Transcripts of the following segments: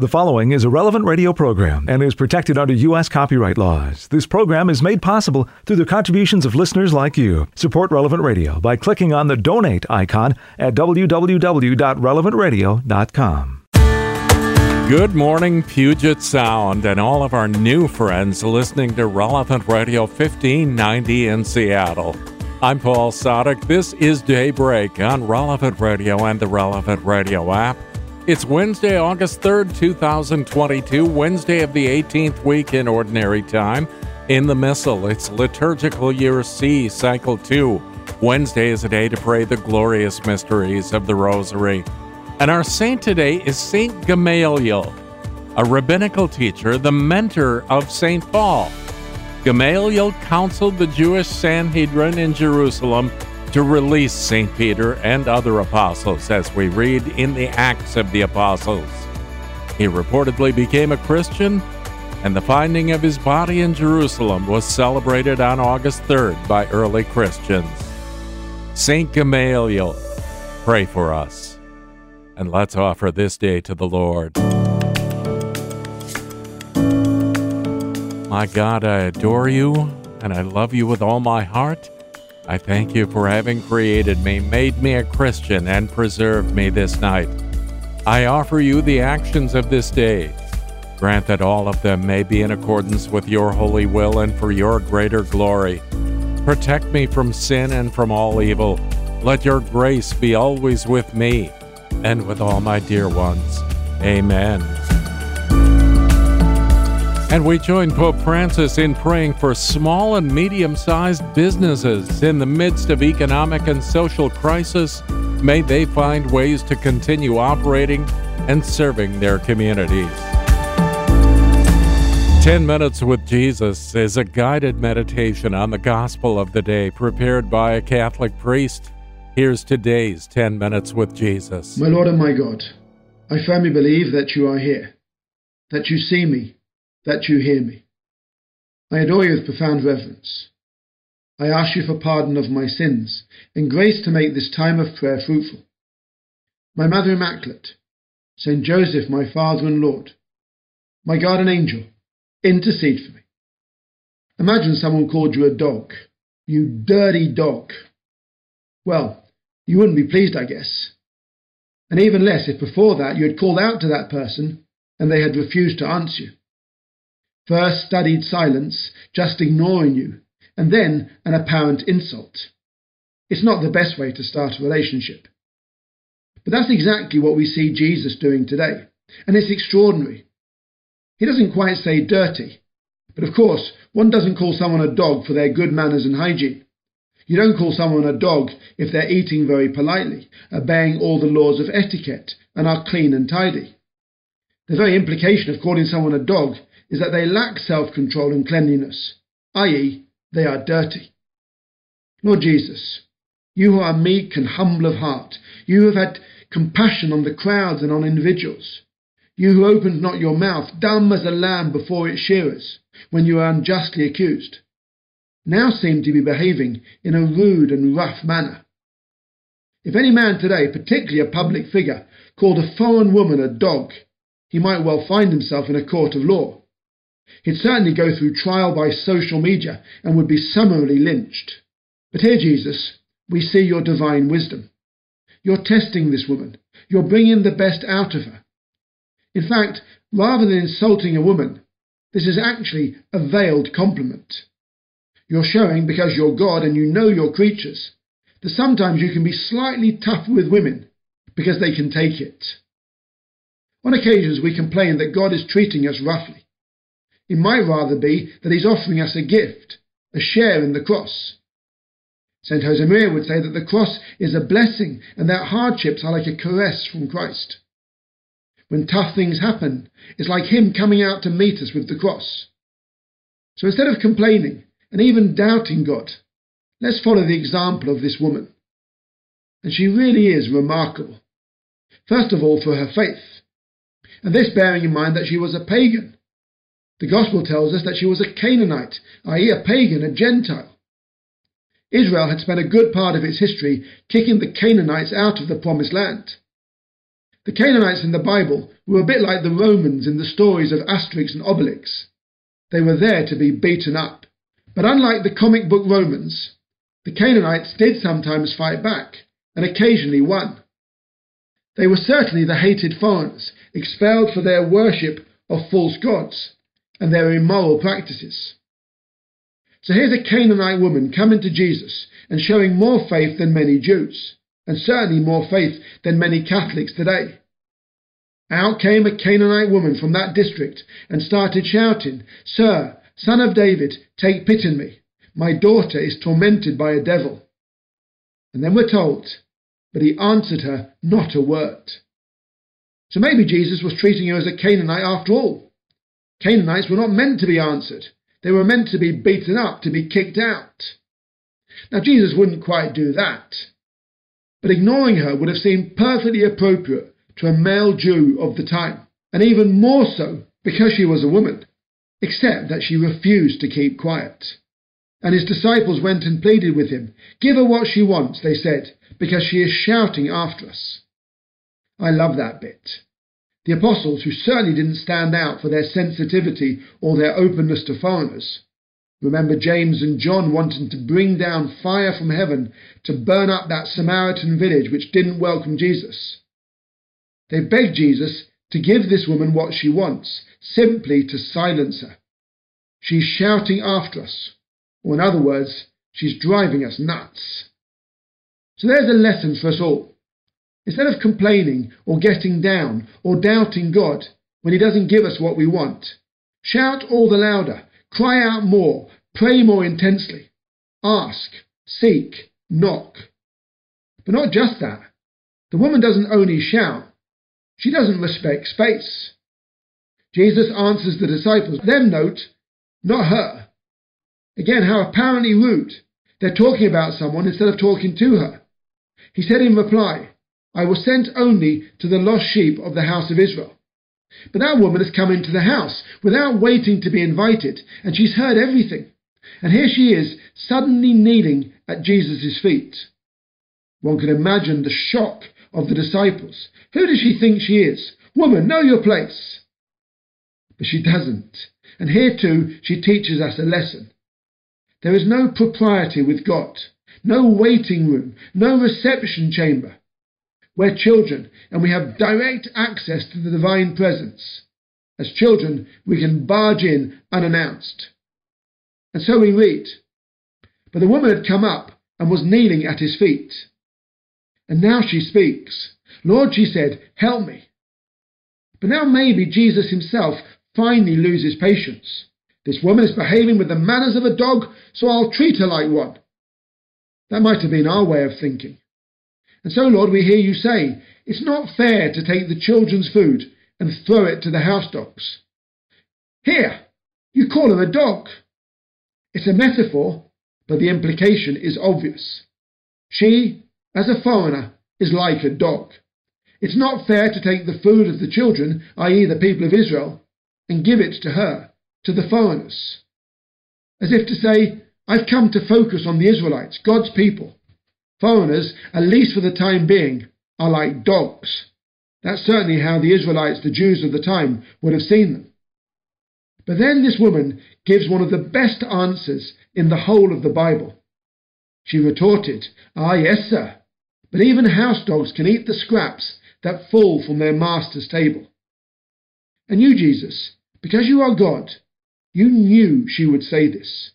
The following is a relevant radio program and is protected under U.S. copyright laws. This program is made possible through the contributions of listeners like you. Support Relevant Radio by clicking on the donate icon at www.relevantradio.com. Good morning, Puget Sound, and all of our new friends listening to Relevant Radio 1590 in Seattle. I'm Paul Sadek. This is Daybreak on Relevant Radio and the Relevant Radio app. It's Wednesday, August 3rd, 2022, Wednesday of the 18th week in Ordinary Time. In the Missal, it's Liturgical Year C, Cycle 2. Wednesday is a day to pray the glorious mysteries of the Rosary. And our saint today is Saint Gamaliel, a rabbinical teacher, the mentor of Saint Paul. Gamaliel counseled the Jewish Sanhedrin in Jerusalem to release St. Peter and other apostles, as we read in the Acts of the Apostles. He reportedly became a Christian, and the finding of his body in Jerusalem was celebrated on August 3rd by early Christians. St. Gamaliel, pray for us. And let's offer this day to the Lord. My God, I adore you, and I love you with all my heart. I thank you for having created me, made me a Christian, and preserved me this night. I offer you the actions of this day. Grant that all of them may be in accordance with your holy will and for your greater glory. Protect me from sin and from all evil. Let your grace be always with me and with all my dear ones. Amen. And we join Pope Francis in praying for small and medium sized businesses in the midst of economic and social crisis. May they find ways to continue operating and serving their communities. 10 Minutes with Jesus is a guided meditation on the gospel of the day prepared by a Catholic priest. Here's today's 10 Minutes with Jesus. My Lord and my God, I firmly believe that you are here, that you see me that you hear me. I adore you with profound reverence. I ask you for pardon of my sins and grace to make this time of prayer fruitful. My Mother Immaculate, Saint Joseph, my Father and Lord, my guardian angel, intercede for me. Imagine someone called you a dog. You dirty dog. Well, you wouldn't be pleased, I guess. And even less if before that you had called out to that person and they had refused to answer you. First studied silence, just ignoring you, and then an apparent insult. It's not the best way to start a relationship. But that's exactly what we see Jesus doing today, and it's extraordinary. He doesn't quite say dirty, but of course, one doesn't call someone a dog for their good manners and hygiene. You don't call someone a dog if they're eating very politely, obeying all the laws of etiquette, and are clean and tidy. The very implication of calling someone a dog is that they lack self control and cleanliness, i.e., they are dirty. Lord Jesus, you who are meek and humble of heart, you have had compassion on the crowds and on individuals, you who opened not your mouth, dumb as a lamb before its shearers, when you were unjustly accused, now seem to be behaving in a rude and rough manner. If any man today, particularly a public figure, called a foreign woman a dog, he might well find himself in a court of law. He'd certainly go through trial by social media and would be summarily lynched. But here, Jesus, we see your divine wisdom. You're testing this woman. You're bringing the best out of her. In fact, rather than insulting a woman, this is actually a veiled compliment. You're showing, because you're God and you know your creatures, that sometimes you can be slightly tough with women because they can take it. On occasions, we complain that God is treating us roughly. It might rather be that he's offering us a gift, a share in the cross. St. Josemaria would say that the cross is a blessing and that hardships are like a caress from Christ. When tough things happen, it's like him coming out to meet us with the cross. So instead of complaining and even doubting God, let's follow the example of this woman. And she really is remarkable. First of all, for her faith. And this bearing in mind that she was a pagan. The Gospel tells us that she was a Canaanite, i.e., a pagan, a Gentile. Israel had spent a good part of its history kicking the Canaanites out of the Promised Land. The Canaanites in the Bible were a bit like the Romans in the stories of Asterix and Obelix. They were there to be beaten up. But unlike the comic book Romans, the Canaanites did sometimes fight back and occasionally won. They were certainly the hated foreigners, expelled for their worship of false gods and their immoral practices. So here's a Canaanite woman coming to Jesus and showing more faith than many Jews, and certainly more faith than many Catholics today. Out came a Canaanite woman from that district and started shouting, Sir, son of David, take pity on me. My daughter is tormented by a devil. And then we're told, but he answered her not a word. So maybe Jesus was treating her as a Canaanite after all. Canaanites were not meant to be answered. They were meant to be beaten up, to be kicked out. Now, Jesus wouldn't quite do that. But ignoring her would have seemed perfectly appropriate to a male Jew of the time, and even more so because she was a woman, except that she refused to keep quiet. And his disciples went and pleaded with him. Give her what she wants, they said, because she is shouting after us. I love that bit. The apostles, who certainly didn't stand out for their sensitivity or their openness to foreigners, remember James and John wanting to bring down fire from heaven to burn up that Samaritan village which didn't welcome Jesus. They begged Jesus to give this woman what she wants, simply to silence her. She's shouting after us, or in other words, she's driving us nuts. So there's a lesson for us all. Instead of complaining or getting down or doubting God when He doesn't give us what we want, shout all the louder, cry out more, pray more intensely, ask, seek, knock. But not just that. The woman doesn't only shout, she doesn't respect space. Jesus answers the disciples, them note, not her. Again, how apparently rude. They're talking about someone instead of talking to her. He said in reply, I was sent only to the lost sheep of the house of Israel. But that woman has come into the house without waiting to be invited, and she's heard everything. And here she is, suddenly kneeling at Jesus' feet. One can imagine the shock of the disciples. Who does she think she is? Woman, know your place. But she doesn't. And here too, she teaches us a lesson. There is no propriety with God, no waiting room, no reception chamber. We're children, and we have direct access to the divine presence. As children, we can barge in unannounced. And so we read. But the woman had come up and was kneeling at his feet. And now she speaks. Lord, she said, help me. But now maybe Jesus himself finally loses patience. This woman is behaving with the manners of a dog, so I'll treat her like one. That might have been our way of thinking. And so, Lord, we hear you say, it's not fair to take the children's food and throw it to the house dogs. Here, you call her a dog. It's a metaphor, but the implication is obvious. She, as a foreigner, is like a dog. It's not fair to take the food of the children, i.e., the people of Israel, and give it to her, to the foreigners. As if to say, I've come to focus on the Israelites, God's people. Foreigners, at least for the time being, are like dogs. That's certainly how the Israelites, the Jews of the time, would have seen them. But then this woman gives one of the best answers in the whole of the Bible. She retorted, Ah, yes, sir, but even house dogs can eat the scraps that fall from their master's table. And you, Jesus, because you are God, you knew she would say this.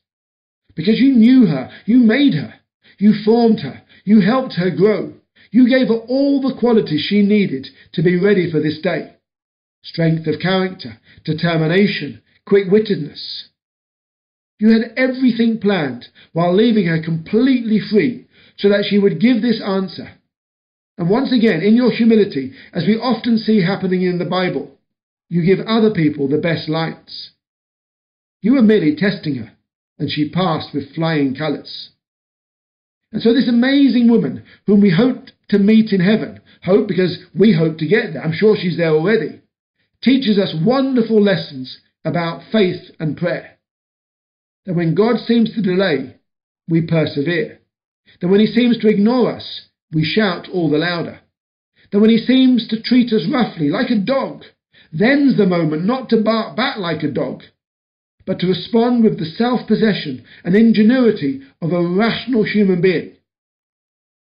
Because you knew her, you made her, you formed her, you helped her grow. You gave her all the qualities she needed to be ready for this day strength of character, determination, quick wittedness. You had everything planned while leaving her completely free so that she would give this answer. And once again, in your humility, as we often see happening in the Bible, you give other people the best lights. You were merely testing her, and she passed with flying colours. And so this amazing woman, whom we hope to meet in heaven, hope because we hope to get there, I'm sure she's there already, teaches us wonderful lessons about faith and prayer. That when God seems to delay, we persevere. That when he seems to ignore us, we shout all the louder. that when he seems to treat us roughly, like a dog, then's the moment not to bark back like a dog, but to respond with the self possession and ingenuity of a rational human being.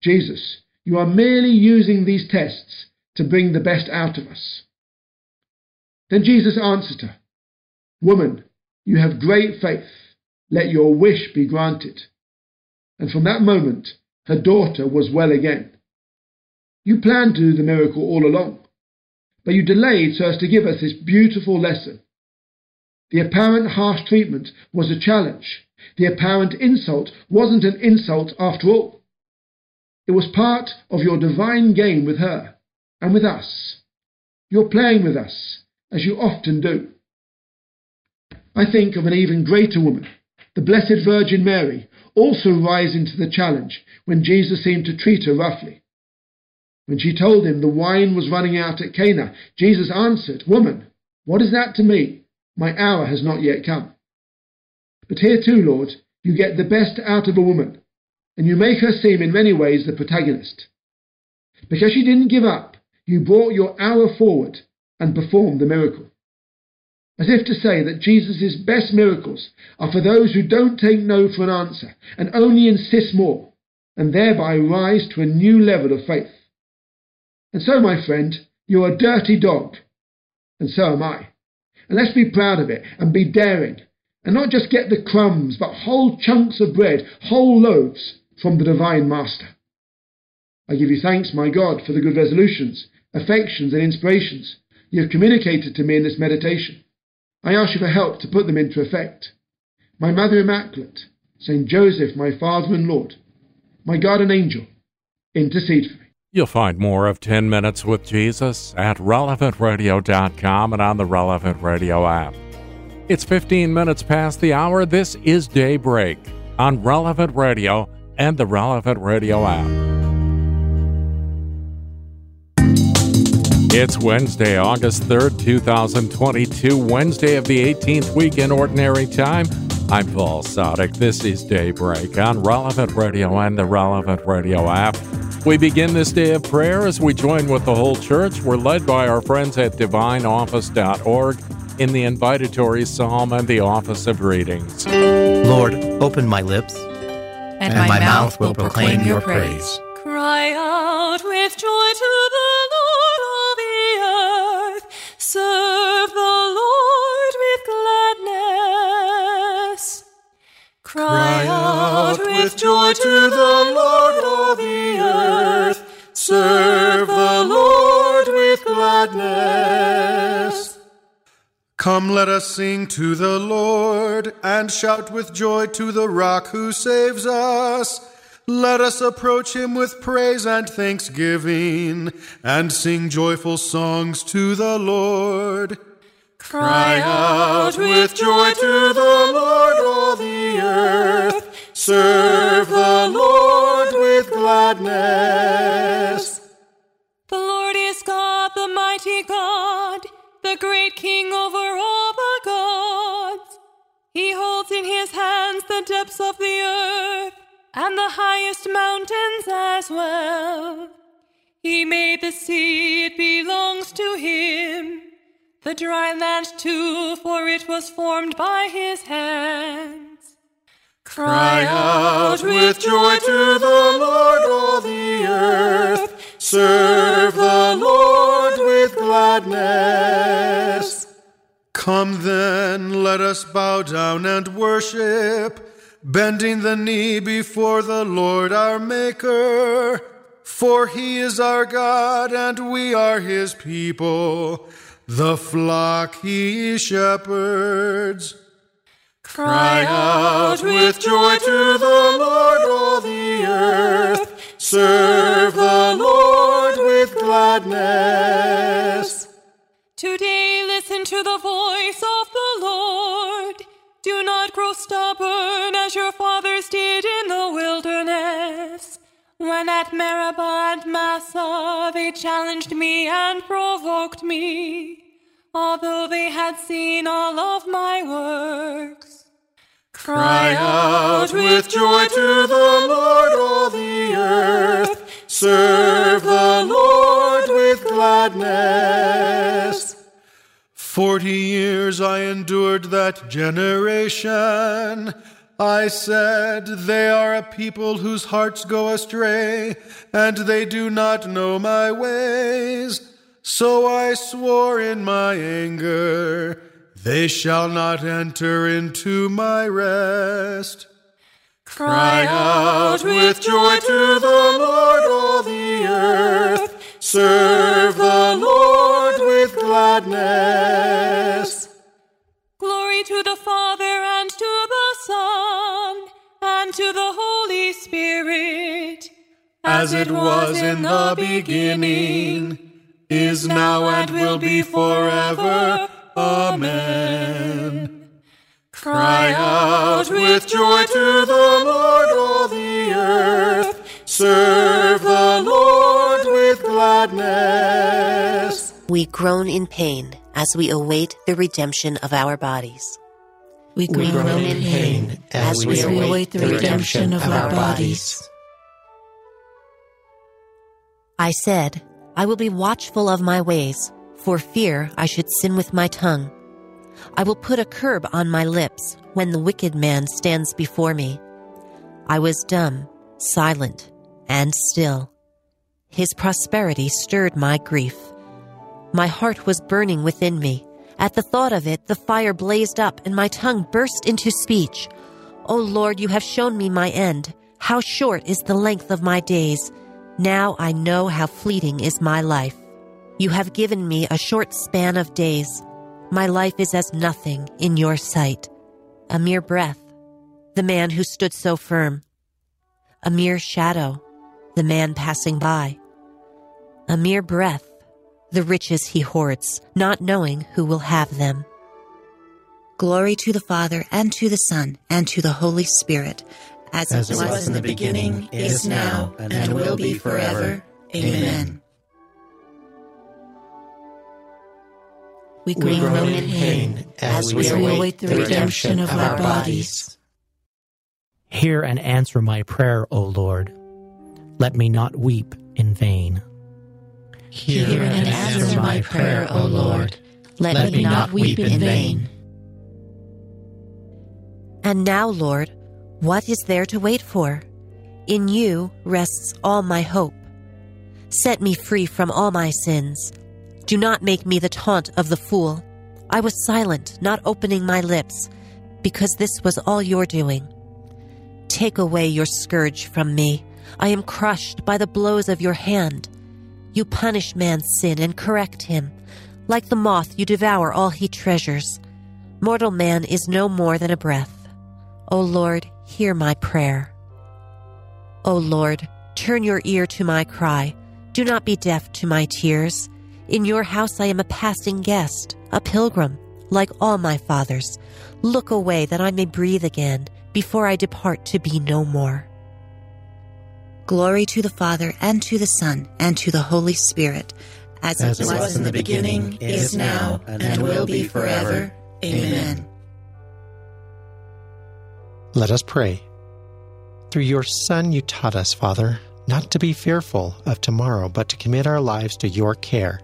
Jesus, you are merely using these tests to bring the best out of us. Then Jesus answered her, Woman, you have great faith. Let your wish be granted. And from that moment, her daughter was well again. You planned to do the miracle all along, but you delayed so as to give us this beautiful lesson. The apparent harsh treatment was a challenge. The apparent insult wasn't an insult after all. It was part of your divine game with her and with us. You're playing with us, as you often do. I think of an even greater woman, the Blessed Virgin Mary, also rising to the challenge when Jesus seemed to treat her roughly. When she told him the wine was running out at Cana, Jesus answered, Woman, what is that to me? My hour has not yet come. But here too, Lord, you get the best out of a woman, and you make her seem in many ways the protagonist. Because she didn't give up, you brought your hour forward and performed the miracle. As if to say that Jesus' best miracles are for those who don't take no for an answer and only insist more, and thereby rise to a new level of faith. And so, my friend, you're a dirty dog, and so am I. And let's be proud of it and be daring, and not just get the crumbs, but whole chunks of bread, whole loaves from the Divine Master. I give you thanks, my God, for the good resolutions, affections, and inspirations you have communicated to me in this meditation. I ask you for help to put them into effect. My Mother Immaculate, Saint Joseph, my Father and Lord, my guardian angel, intercede for me. You'll find more of 10 Minutes with Jesus at relevantradio.com and on the Relevant Radio app. It's 15 minutes past the hour. This is Daybreak on Relevant Radio and the Relevant Radio app. It's Wednesday, August 3rd, 2022, Wednesday of the 18th week in Ordinary Time. I'm Paul Sadek. This is Daybreak on Relevant Radio and the Relevant Radio app. We begin this day of prayer as we join with the whole church. We're led by our friends at divineoffice.org in the invitatory psalm and the office of readings. Lord, open my lips, and, and my, my, mouth will proclaim your praise. Cry out with joy to the Lord, all the earth. Serve the Lord with gladness. Cry out with joy to the Lord, all the earth. Gladness. Come, let us sing to the Lord and shout with joy to the rock who saves us. Let us approach him with praise and thanksgiving and sing joyful songs to the Lord. Cry out with joy to the Lord, all the earth. Serve the Lord with gladness. The Lord is God, the mighty God, the great King over all the gods. He holds in his hands the depths of the earth and the highest mountains as well. He made the sea, it belongs to him. The dry land too, for it was formed by his hands. Cry out with joy to the Lord, all the earth. Serve the Lord with gladness. Come then, let us bow down and worship, bending the knee before the Lord our Maker. For he is our God, and we are his people, the flock he shepherds. Cry out with joy to the Lord, all the earth. Serve the Lord with gladness. Today listen to the voice of the Lord. Do not grow stubborn as your fathers did in the wilderness. When at Meribah and Massa they challenged me and provoked me, although they had seen all of my works. Cry out with joy to the Lord, all the earth. Serve the Lord with gladness. Forty years I endured that generation. I said, They are a people whose hearts go astray, and they do not know my ways. So I swore in my anger, They shall not enter into my rest. Cry out with joy to the Lord, all the earth. Serve the Lord with gladness. Glory to the Father and to the Son and to the Holy Spirit. As it was in the beginning, is now, and will be forever. Amen. Cry out with joy to the Lord, all the earth. Serve the Lord with gladness. We groan in pain as we await the redemption of our bodies. We groan, we groan in pain as we await the redemption of our bodies. I said, I will be watchful of my ways, for fear I should sin with my tongue. I will put a curb on my lips when the wicked man stands before me. I was dumb, silent, and still. His prosperity stirred my grief. My heart was burning within me. At the thought of it, the fire blazed up and my tongue burst into speech. O Lord, you have shown me my end. How short is the length of my days. Now I know how fleeting is my life. You have given me a short span of days. My life is as nothing in your sight. A mere breath, the man who stood so firm. A mere shadow, the man passing by. A mere breath, the riches he hoards, not knowing who will have them. Glory to the Father, and to the Son, and to the Holy Spirit, as, as it was, was in the beginning, is now, and, and will be forever. Amen. We groan, we groan in pain as we await the redemption of our bodies. Hear and answer my prayer, O Lord. Let me not weep in vain. Hear and answer my prayer, O Lord. Let, Let me not weep in vain. And now, Lord, what is there to wait for? In you rests all my hope. Set me free from all my sins. Do not make me the taunt of the fool. I was silent, not opening my lips, because this was all your doing. Take away your scourge from me. I am crushed by the blows of your hand. You punish man's sin and correct him. Like the moth, you devour all he treasures. Mortal man is no more than a breath. O Lord, hear my prayer. O Lord, turn your ear to my cry. Do not be deaf to my tears. In your house I am a passing guest, a pilgrim, like all my fathers. Look away that I may breathe again before I depart to be no more. Glory to the Father, and to the Son, and to the Holy Spirit, as, as it was, was in the beginning, is now, and, and will be forever. Amen. Let us pray. Through your Son, you taught us, Father, not to be fearful of tomorrow, but to commit our lives to your care.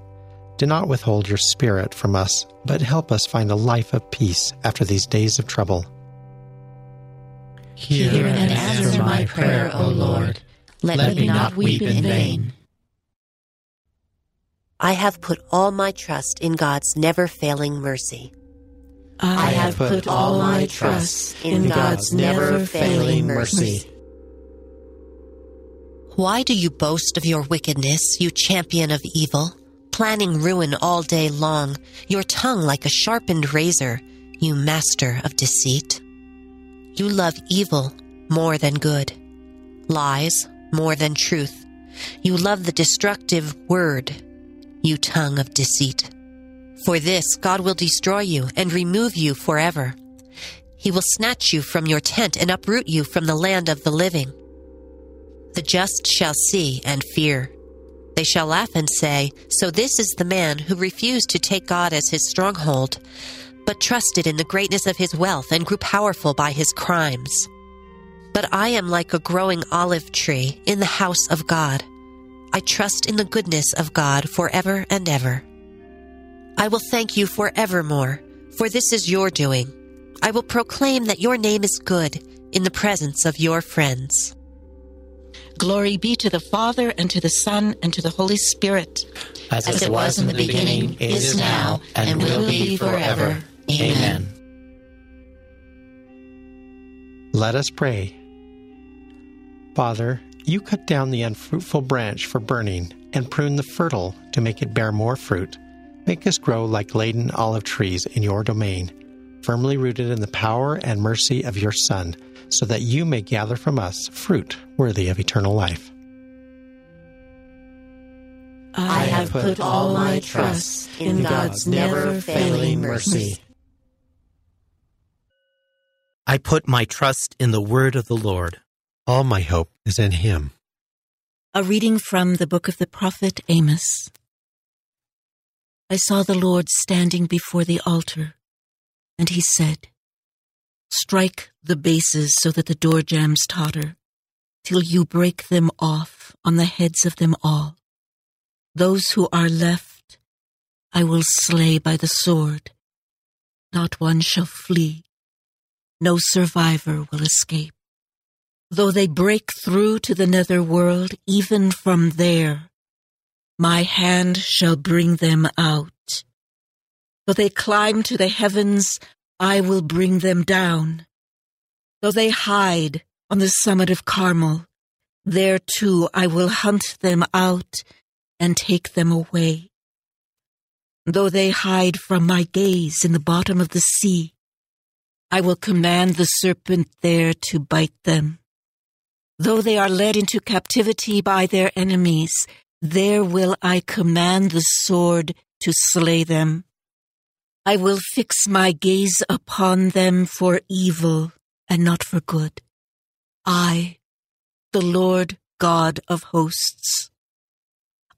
Do not withhold your Spirit from us, but help us find a life of peace after these days of trouble. Hear, Hear and answer my prayer, O Lord. Let, Let me not weep in vain. I have put all my trust in God's never failing mercy. I have put all my trust in God's never failing mercy. Why do you boast of your wickedness, you champion of evil, planning ruin all day long, your tongue like a sharpened razor, you master of deceit? You love evil more than good, lies more than truth. You love the destructive word, you tongue of deceit. For this, God will destroy you and remove you forever. He will snatch you from your tent and uproot you from the land of the living. The just shall see and fear. They shall laugh and say, So this is the man who refused to take God as his stronghold, but trusted in the greatness of his wealth and grew powerful by his crimes. But I am like a growing olive tree in the house of God. I trust in the goodness of God forever and ever. I will thank you forevermore, for this is your doing. I will proclaim that your name is good in the presence of your friends. Glory be to the Father, and to the Son, and to the Holy Spirit. As, As it was in the beginning, is now, and will be forever. Amen. Let us pray. Father, you cut down the unfruitful branch for burning, and prune the fertile to make it bear more fruit. Make us grow like laden olive trees in your domain, firmly rooted in the power and mercy of your Son, so that you may gather from us fruit worthy of eternal life. I have put all my trust in God's never failing mercy. I put my trust in the word of the Lord. All my hope is in him. A reading from the book of the prophet Amos. I saw the Lord standing before the altar, and he said, Strike the bases so that the door jambs totter, till you break them off on the heads of them all. Those who are left I will slay by the sword. Not one shall flee. No survivor will escape. Though they break through to the nether world, even from there, my hand shall bring them out. Though they climb to the heavens, I will bring them down. Though they hide on the summit of Carmel, there too I will hunt them out and take them away. Though they hide from my gaze in the bottom of the sea, I will command the serpent there to bite them. Though they are led into captivity by their enemies, there will I command the sword to slay them. I will fix my gaze upon them for evil and not for good. I, the Lord God of hosts.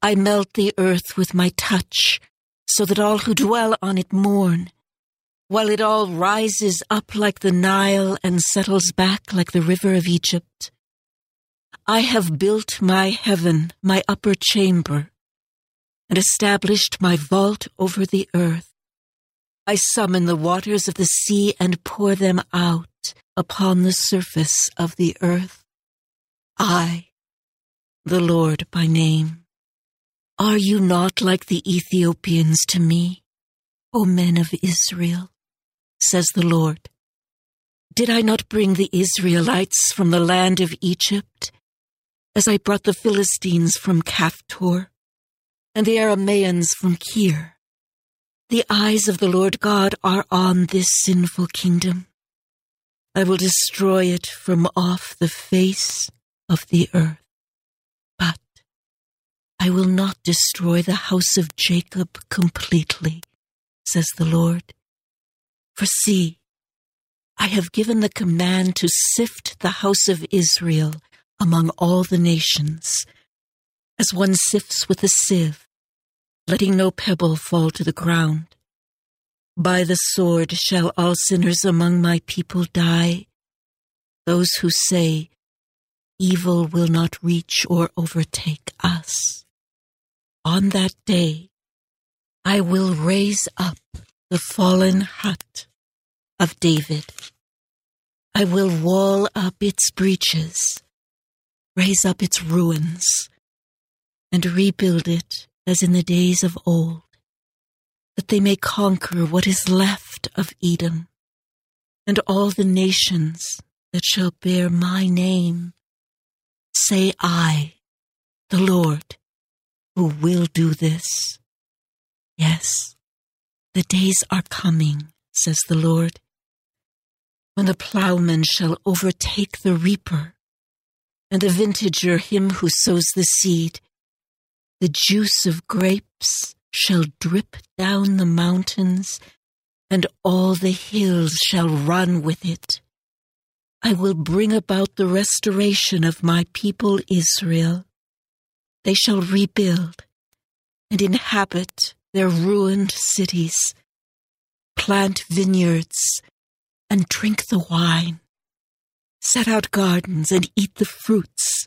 I melt the earth with my touch, so that all who dwell on it mourn, while it all rises up like the Nile and settles back like the river of Egypt. I have built my heaven, my upper chamber, and established my vault over the earth. I summon the waters of the sea and pour them out upon the surface of the earth. I, the Lord by name. Are you not like the Ethiopians to me, O men of Israel? says the Lord. Did I not bring the Israelites from the land of Egypt as I brought the Philistines from Caphtor and the Aramaeans from Kir. The eyes of the Lord God are on this sinful kingdom. I will destroy it from off the face of the earth. But I will not destroy the house of Jacob completely, says the Lord. For see, I have given the command to sift the house of Israel among all the nations, as one sifts with a sieve, letting no pebble fall to the ground. By the sword shall all sinners among my people die, those who say, Evil will not reach or overtake us. On that day, I will raise up the fallen hut of David. I will wall up its breaches raise up its ruins, and rebuild it as in the days of old, that they may conquer what is left of Edom, and all the nations that shall bear my name. Say I, the Lord, who will do this. Yes, the days are coming, says the Lord, when the plowman shall overtake the reaper and the vintager him who sows the seed. The juice of grapes shall drip down the mountains, and all the hills shall run with it. I will bring about the restoration of my people Israel. They shall rebuild and inhabit their ruined cities, plant vineyards, and drink the wine set out gardens and eat the fruits.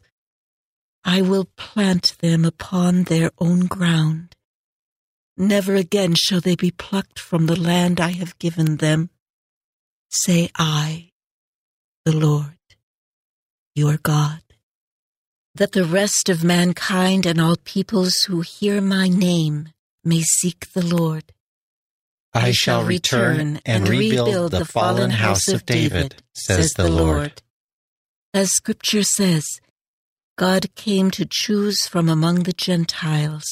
I will plant them upon their own ground. Never again shall they be plucked from the land I have given them. Say I, the Lord, your God. That the rest of mankind and all peoples who hear my name may seek the Lord. I shall return and rebuild the fallen house of David, says the Lord. As scripture says, God came to choose from among the Gentiles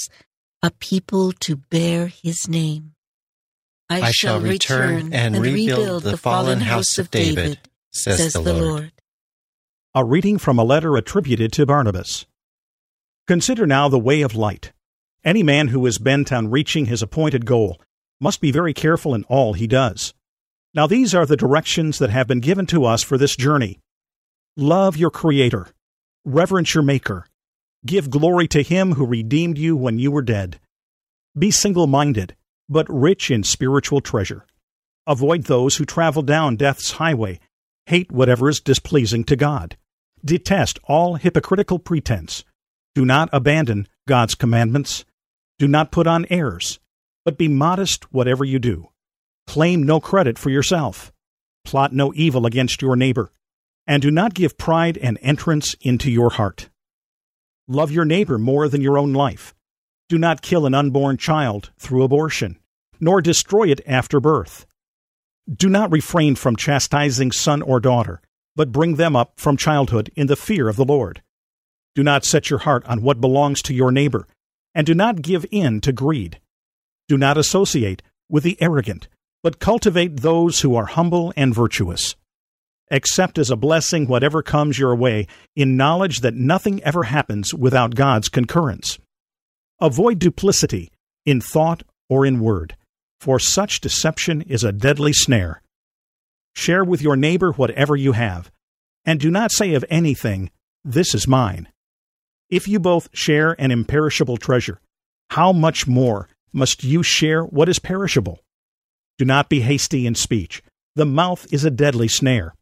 a people to bear his name. I, I shall return and, and rebuild the fallen house of David, says, says the Lord. Lord. A reading from a letter attributed to Barnabas. Consider now the way of light. Any man who is bent on reaching his appointed goal must be very careful in all he does. Now, these are the directions that have been given to us for this journey Love your Creator, reverence your Maker, give glory to Him who redeemed you when you were dead. Be single minded, but rich in spiritual treasure. Avoid those who travel down death's highway, hate whatever is displeasing to God. Detest all hypocritical pretense. Do not abandon God's commandments. Do not put on airs, but be modest whatever you do. Claim no credit for yourself. Plot no evil against your neighbor and do not give pride an entrance into your heart. Love your neighbor more than your own life. Do not kill an unborn child through abortion, nor destroy it after birth. Do not refrain from chastising son or daughter, but bring them up from childhood in the fear of the Lord. Do not set your heart on what belongs to your neighbor, and do not give in to greed. Do not associate with the arrogant, but cultivate those who are humble and virtuous. Accept as a blessing whatever comes your way, in knowledge that nothing ever happens without God's concurrence. Avoid duplicity in thought or in word, for such deception is a deadly snare. Share with your neighbor whatever you have, and do not say of anything, This is mine. If you both share an imperishable treasure, how much more must you share what is perishable? Do not be hasty in speech. The mouth is a deadly snare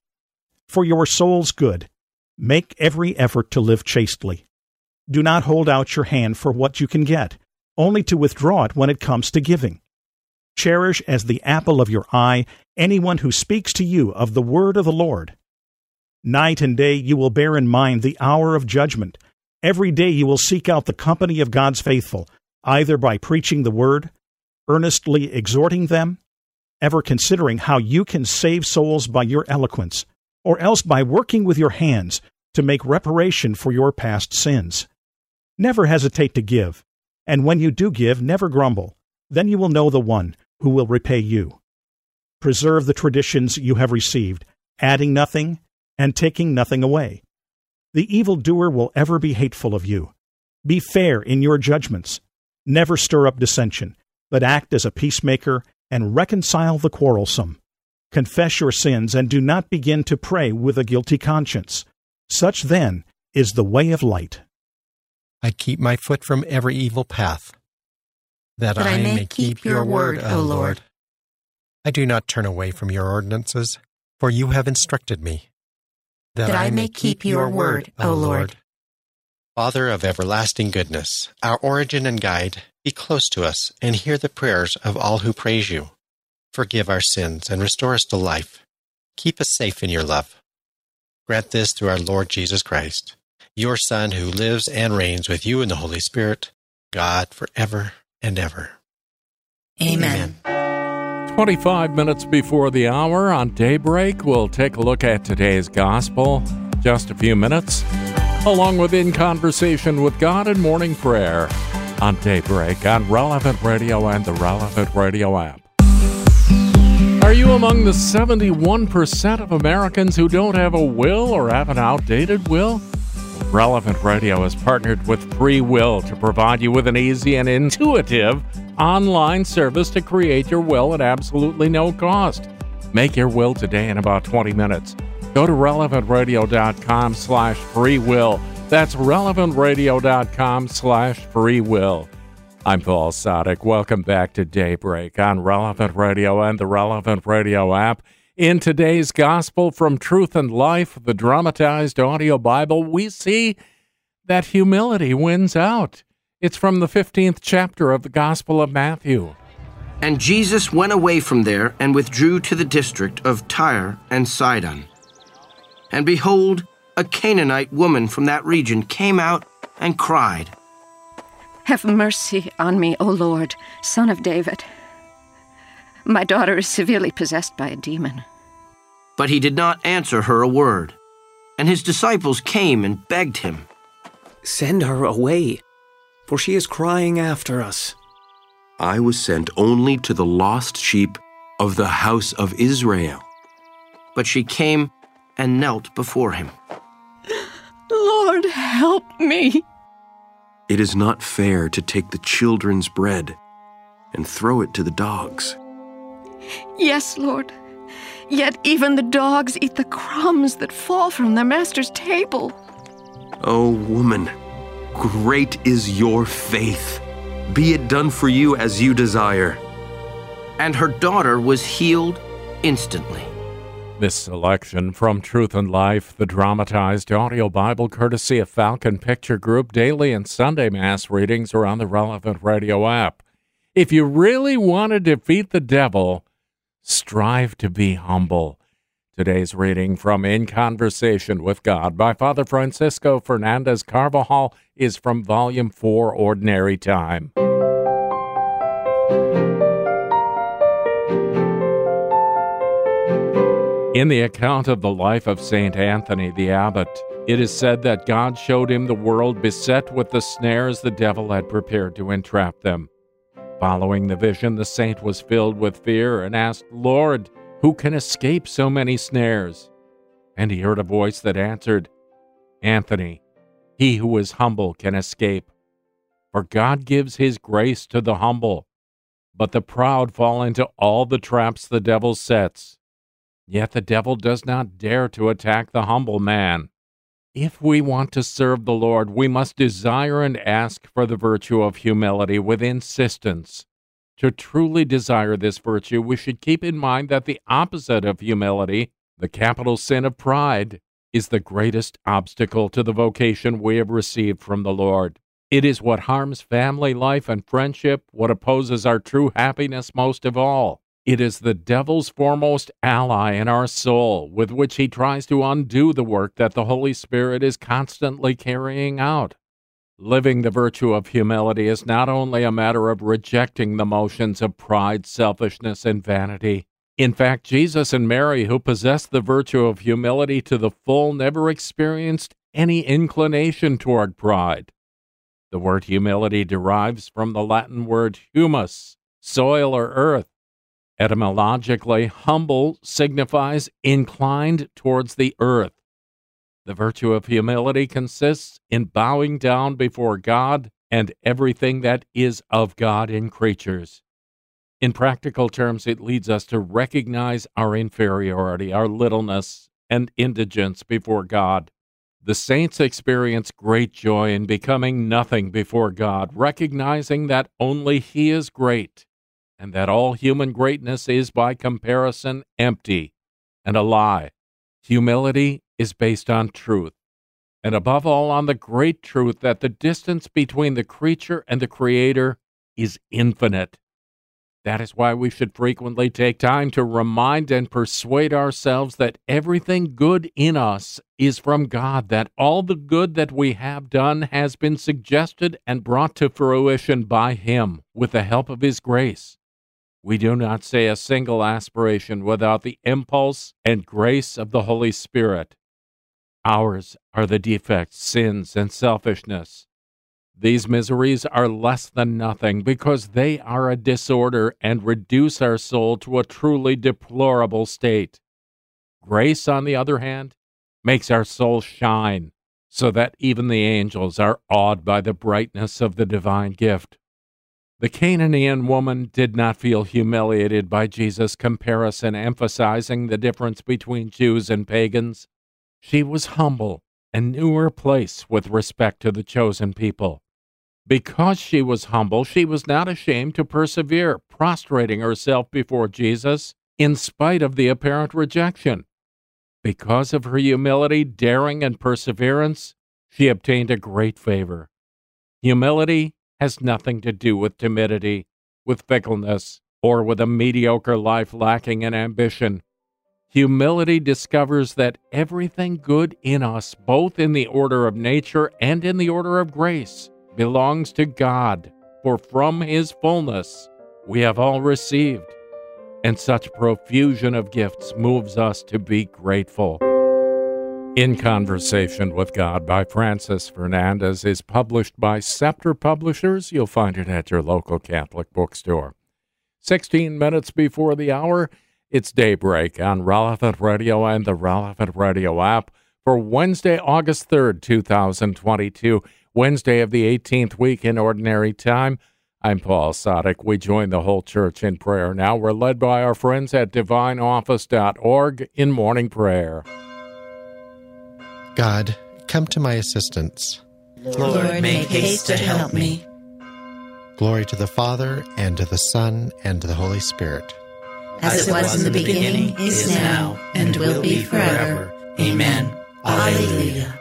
for your soul's good, make every effort to live chastely. Do not hold out your hand for what you can get, only to withdraw it when it comes to giving. Cherish as the apple of your eye anyone who speaks to you of the word of the Lord. Night and day you will bear in mind the hour of judgment. Every day you will seek out the company of God's faithful, either by preaching the word, earnestly exhorting them, ever considering how you can save souls by your eloquence, or else by working with your hands to make reparation for your past sins. Never hesitate to give, and when you do give, never grumble. Then you will know the one who will repay you. Preserve the traditions you have received, adding nothing and taking nothing away. The evildoer will ever be hateful of you. Be fair in your judgments. Never stir up dissension, but act as a peacemaker and reconcile the quarrelsome. Confess your sins and do not begin to pray with a guilty conscience. Such then is the way of light. I keep my foot from every evil path, that, that I, may, may keep your word, O Lord. I do not turn away from your ordinances, for you have instructed me. That, that I may keep your word, O Lord. Father of everlasting goodness, our origin and guide, be close to us and hear the prayers of all who praise you. Forgive our sins and restore us to life. Keep us safe in your love. Grant this through our Lord Jesus Christ, your Son, who lives and reigns with you in the Holy Spirit, God, forever and ever. Amen. 25 minutes before the hour on daybreak, we'll take a look at today's gospel. Just a few minutes, along with In Conversation with God and Morning Prayer on daybreak on Relevant Radio and the Relevant Radio app. Are you among the 71% of Americans who don't have a will or have an outdated will? Relevant Radio has partnered with Free Will to provide you with an easy and intuitive online service to create your will at absolutely no cost. Make your will today in about 20 minutes. Go to relevantradio.com slash free will. That's relevantradio.com slash free will. I'm Paul Sadek. Welcome back to Daybreak on Relevant Radio and the Relevant Radio app. In today's Gospel from Truth and Life, the dramatized audio Bible, we see that humility wins out. It's from the 15th chapter of the Gospel of Matthew. And Jesus went away from there and withdrew to the district of Tyre and Sidon. And behold, a Canaanite woman from that region came out and cried, Have mercy on me, O Lord, Son of David. My daughter is severely possessed by a demon. But he did not answer her a word. And his disciples came and begged him, Send her away, for she is crying after us. I was sent only to the lost sheep of the house of Israel. But she came and knelt before him. Lord, help me. It is not fair to take the children's bread and throw it to the dogs. Yes, Lord. Yet even the dogs eat the crumbs that fall from their master's table. O oh, woman, great is your faith. Be it done for you as you desire. And her daughter was healed instantly. This selection from Truth and Life, the dramatized audio Bible courtesy of Falcon Picture Group, daily and Sunday Mass readings are on the relevant radio app. If you really want to defeat the devil, strive to be humble. Today's reading from In Conversation with God by Father Francisco Fernandez Carvajal is from Volume 4, Ordinary Time. In the account of the life of St. Anthony the Abbot, it is said that God showed him the world beset with the snares the devil had prepared to entrap them. Following the vision, the saint was filled with fear and asked, Lord, who can escape so many snares? And he heard a voice that answered, Anthony, he who is humble can escape. For God gives his grace to the humble, but the proud fall into all the traps the devil sets. Yet the devil does not dare to attack the humble man. If we want to serve the Lord, we must desire and ask for the virtue of humility with insistence. To truly desire this virtue, we should keep in mind that the opposite of humility, the capital sin of pride, is the greatest obstacle to the vocation we have received from the Lord. It is what harms family life and friendship, what opposes our true happiness most of all. It is the devil's foremost ally in our soul, with which he tries to undo the work that the Holy Spirit is constantly carrying out. Living the virtue of humility is not only a matter of rejecting the motions of pride, selfishness, and vanity. In fact, Jesus and Mary, who possessed the virtue of humility to the full, never experienced any inclination toward pride. The word humility derives from the Latin word humus, soil or earth Etymologically, humble signifies inclined towards the earth. The virtue of humility consists in bowing down before God and everything that is of God in creatures. In practical terms, it leads us to recognize our inferiority, our littleness, and indigence before God. The saints experience great joy in becoming nothing before God, recognizing that only He is great and that all human greatness is by comparison empty and a lie. Humility is based on truth, and above all on the great truth that the distance between the creature and the Creator is infinite. That is why we should frequently take time to remind and persuade ourselves that everything good in us is from God, that all the good that we have done has been suggested and brought to fruition by Him with the help of His grace. We do not say a single aspiration without the impulse and grace of the Holy Spirit. Ours are the defects, sins, and selfishness. These miseries are less than nothing because they are a disorder and reduce our soul to a truly deplorable state. Grace, on the other hand, makes our soul shine so that even the angels are awed by the brightness of the divine gift. The Canaanian woman did not feel humiliated by Jesus' comparison emphasizing the difference between Jews and pagans. She was humble and knew her place with respect to the chosen people. Because she was humble, she was not ashamed to persevere, prostrating herself before Jesus in spite of the apparent rejection. Because of her humility, daring, and perseverance, she obtained a great favor. Humility has nothing to do with timidity, with fickleness, or with a mediocre life lacking in ambition. Humility discovers that everything good in us, both in the order of nature and in the order of grace, belongs to God, for from His fullness we have all received. And such profusion of gifts moves us to be grateful. In Conversation with God by Francis Fernandez is published by Scepter Publishers. You'll find it at your local Catholic bookstore. 16 minutes before the hour, it's daybreak on Relevant Radio and the Relevant Radio app for Wednesday, August 3rd, 2022, Wednesday of the 18th week in Ordinary Time. I'm Paul Sadek. We join the whole church in prayer now. We're led by our friends at divineoffice.org in morning prayer. God, come to my assistance. Lord, make haste to help me. Glory to the Father, and to the Son, and to the Holy Spirit as it was in the beginning, is now, and will be forever. Amen. Alleluia.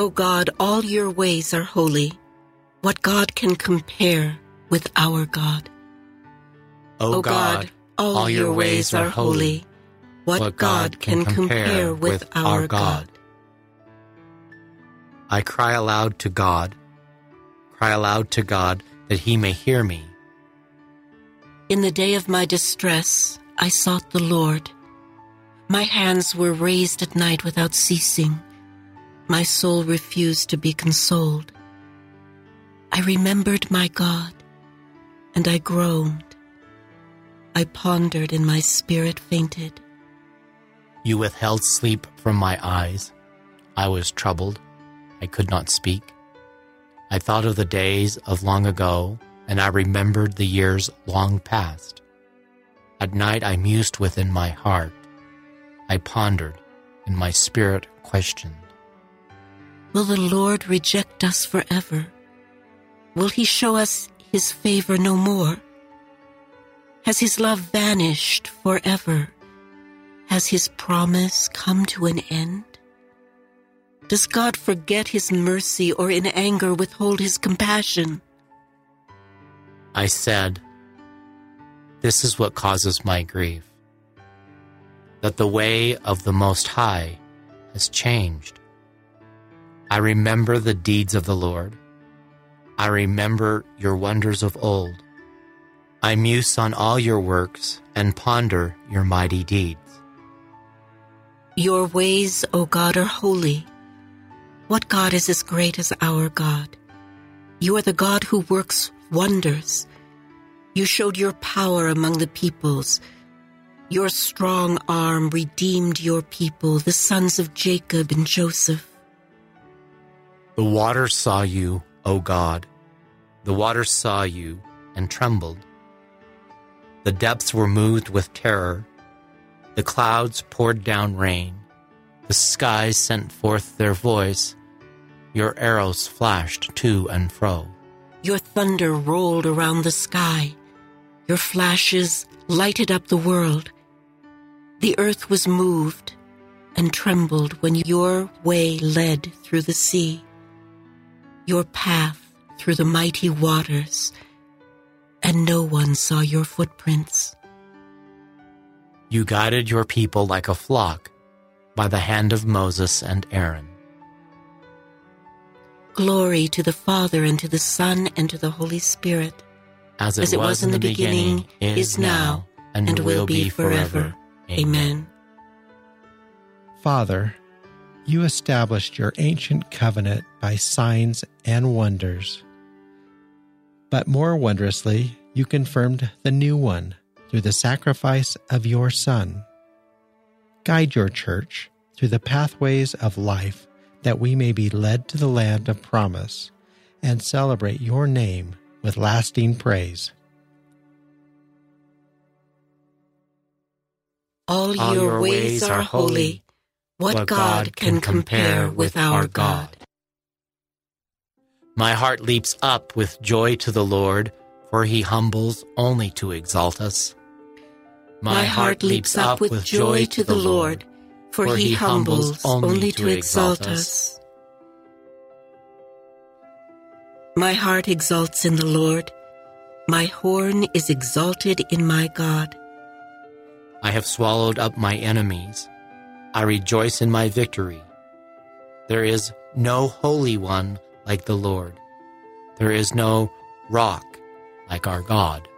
O God, all your ways are holy. What God can compare with our God? O God, all, all your ways are holy. What, what God can compare with our God? I cry aloud to God, cry aloud to God that he may hear me. In the day of my distress, I sought the Lord. My hands were raised at night without ceasing my soul refused to be consoled. I remembered my God, and I groaned. I pondered, and my spirit fainted. You withheld sleep from my eyes. I was troubled. I could not speak. I thought of the days of long ago, and I remembered the years long past. At night I mused within my heart. I pondered, and my spirit questioned. Will the Lord reject us forever? Will he show us his favor no more? Has his love vanished forever? Has his promise come to an end? Does God forget his mercy or in anger withhold his compassion? I said, This is what causes my grief that the way of the Most High has changed. I remember the deeds of the Lord. I remember your wonders of old. I muse on all your works and ponder your mighty deeds. Your ways, O God, are holy. What God is as great as our God? You are the God who works wonders. You showed your power among the peoples. Your strong arm redeemed your people, the sons of Jacob and Joseph. The water saw you, O God. The water saw you and trembled. The depths were moved with terror. The clouds poured down rain. The skies sent forth their voice. Your arrows flashed to and fro. Your thunder rolled around the sky. Your flashes lighted up the world. The earth was moved and trembled when your way led through the sea your path through the mighty waters, and no one saw your footprints. You guided your people like a flock by the hand of Moses and Aaron. Glory to the Father, and to the Son, and to the Holy Spirit. as it, as it was, was, in the beginning, beginning is now, and, and will be forever. Amen. Father, you established your ancient covenant by signs and wonders. But more wondrously, you confirmed the new one through the sacrifice of your Son. Guide your church through the pathways of life that we may be led to the land of promise and celebrate your name with lasting praise. All, All your, your ways are holy. What, what God can compare with our God? My heart leaps up with joy to the Lord, for he humbles only to exalt us. My heart leaps up with joy to the Lord, for he humbles only to exalt us. My heart exalts in the Lord. My horn is exalted in my God. I have swallowed up my enemies. I rejoice in my victory. There is no holy one like the Lord. There is no rock like our God.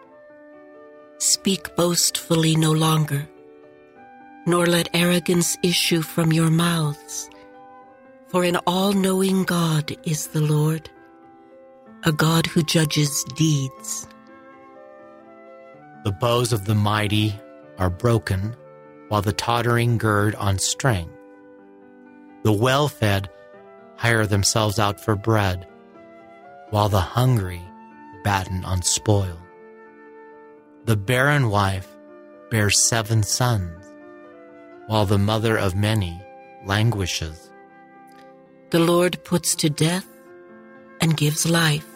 Speak boastfully no longer, nor let arrogance issue from your mouths. For an all knowing God is the Lord, a God who judges deeds. The bows of the mighty are broken, while the tottering gird on strength. The well fed hire themselves out for bread, while the hungry batten on spoil. The barren wife bears seven sons, while the mother of many languishes. The Lord puts to death and gives life.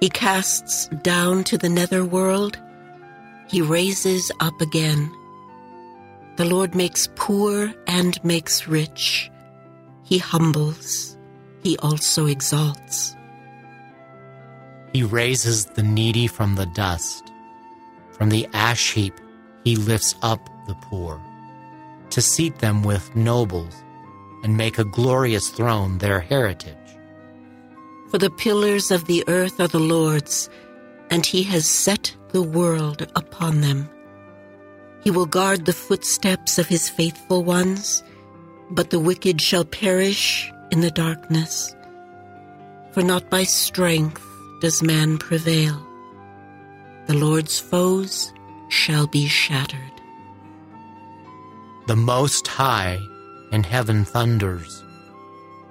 He casts down to the nether world he raises up again. The Lord makes poor and makes rich. He humbles, he also exalts. He raises the needy from the dust. From the ash heap, he lifts up the poor, to seat them with nobles and make a glorious throne their heritage. For the pillars of the earth are the Lord's, and he has set the world upon them. He will guard the footsteps of his faithful ones, but the wicked shall perish in the darkness. For not by strength does man prevail. The Lord's foes shall be shattered. The Most High in heaven thunders.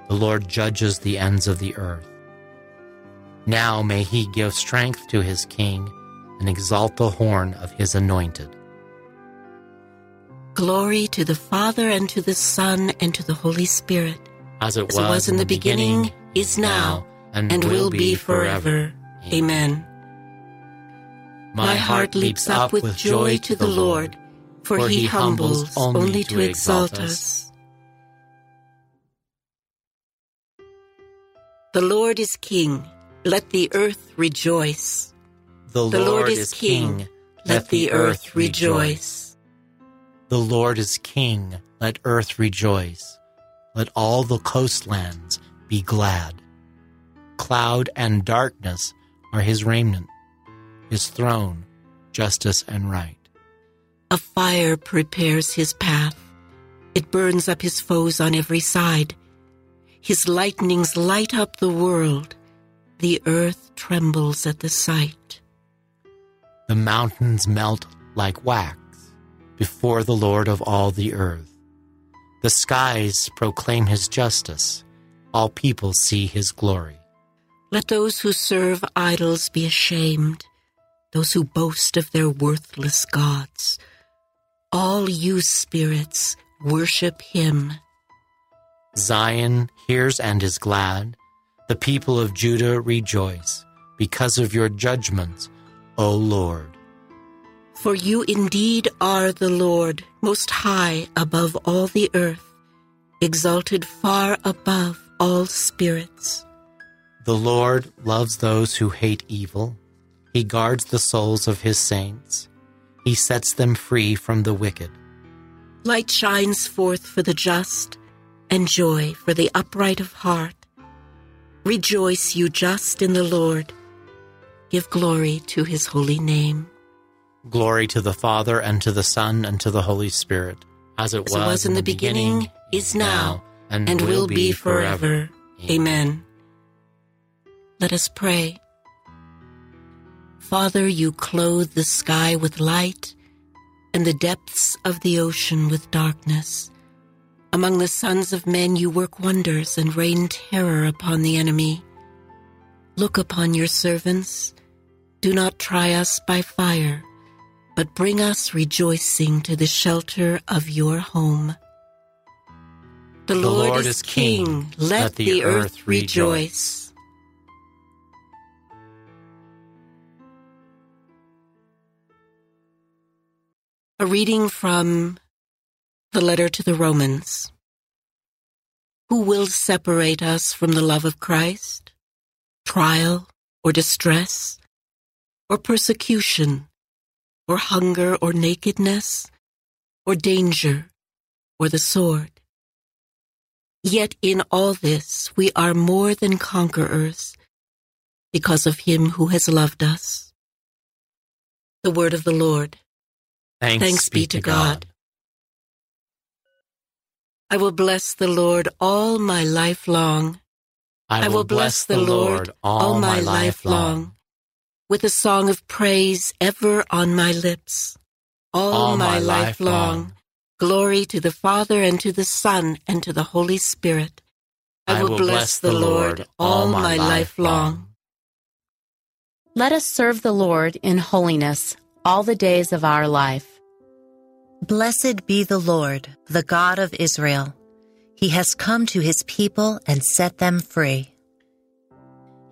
The Lord judges the ends of the earth. Now may he give strength to his king and exalt the horn of his anointed. Glory to the Father, and to the Son, and to the Holy Spirit. As it, As was, it was, in the beginning, beginning is now, and, and will, will be forever. Amen. My heart leaps up with joy to the Lord, for he humbles only to exalt us. The Lord is King. Let the earth rejoice. The, Lord, is. King. Let the earth rejoice. The Lord is King. Let earth rejoice. Let all the coastlands be glad. Cloud and darkness are his raiment, his throne, justice and right. A fire prepares his path. It burns up his foes on every side. His lightnings light up the world. The earth trembles at the sight. The mountains melt like wax before the Lord of all the earth. The skies proclaim his justice. All people see his glory. Let those who serve idols be ashamed, those who boast of their worthless gods. All you spirits, worship him. Zion hears and is glad. The people of Judah rejoice because of your judgments O Lord. For you indeed are the Lord, most high above all the earth, exalted far above all spirits. The Lord loves those who hate evil. He guards the souls of his saints. He sets them free from the wicked. Light shines forth for the just, and joy for the upright of heart. Rejoice, you just, in the Lord. give glory to his holy name. Glory to the Father, and to the Son, and to the Holy Spirit, as it, As was, it was in the beginning, is now, and, will be forever. Amen. Let us pray. Father, you clothe the sky with light and the depths of the ocean with darkness. Among the sons of men you work wonders and rain terror upon the enemy. Look upon your servants. Do not try us by fire, but bring us rejoicing to the shelter of your home. The, Lord, is king. Let, the, earth rejoice. A reading from the letter to the Romans. Who will separate us from the love of Christ? Trial or distress? Or persecution? Or hunger or nakedness? Or danger? Or the sword? Yet in all this we are more than conquerors because of him who has loved us. The word of the Lord. Thanks, be to God. I will bless the Lord all my life long. I will bless the Lord all my life long. With a song of praise ever on my lips. All, All my, my life life long. long. Glory to the Father and to the Son and to the Holy Spirit. I will bless the Lord all my life long. Let us serve the Lord in holiness all the days of our life. Blessed be the Lord, the God of Israel. He has come to his people and set them free.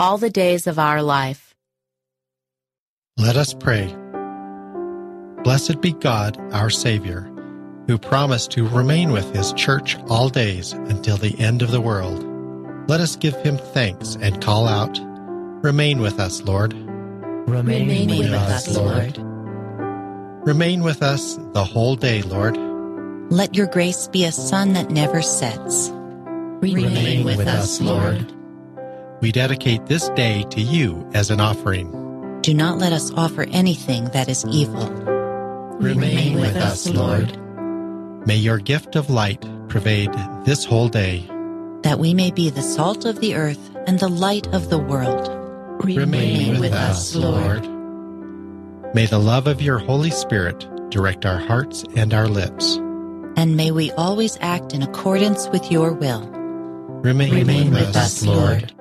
all the days of our life. Let us pray. Blessed be God, our Savior, who promised to remain with his church all days until the end of the world. Let us give him thanks and call out, Remain with us, Lord. Remain, Remain with us, Lord. Remain with us the whole day, Lord. Let your grace be a sun that never sets. Remain with us, Lord. We dedicate this day to you as an offering. Do not let us offer anything that is evil. Remain with us, Lord. May your gift of light pervade this whole day. that we may be the salt of the earth and the light of the world. Remain with us, Lord. May the love of your Holy Spirit direct our hearts and our lips. And may we always act in accordance with your will. Remain, Remain with us, Lord.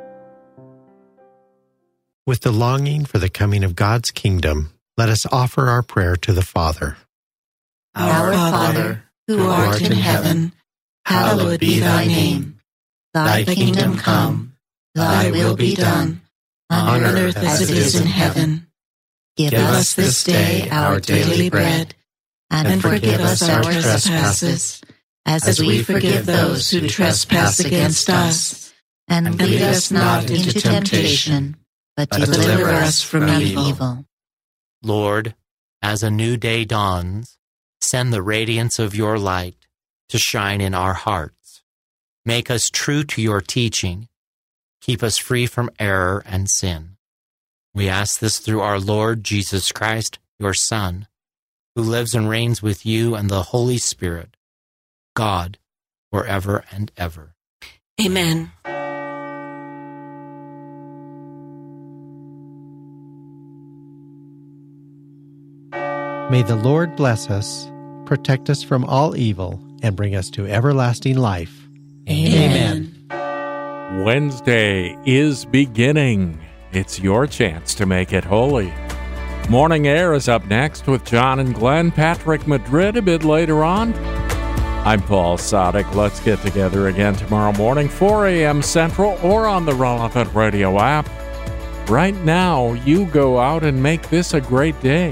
With the longing for the coming of God's kingdom, let us offer our prayer to the Father. Our Father, who art in heaven, hallowed be thy name. Thy kingdom come, thy will be done, on earth as it is in heaven. Give Give us this day our daily bread, and forgive us our trespasses, as we forgive those who trespass against us. and lead us not into temptation, but but deliver us from evil. Lord, As a new day dawns, send the radiance of your light to shine in our hearts. Make us true to your teaching. Keep us free from error and sin. We ask this through our Lord Jesus Christ, your Son, who lives and reigns with you and the Holy Spirit, God, forever and ever. Amen. May the Lord bless us, protect us from all evil, and bring us to everlasting life. Amen. Amen. Wednesday is beginning. It's your chance to make it holy. Morning Air is up next with John and Glenn, Patrick Madrid a bit later on. I'm Paul Sadek. Let's get together again tomorrow morning, 4 a.m. Central, or on the relevant radio app. Right now, you go out and make this a great day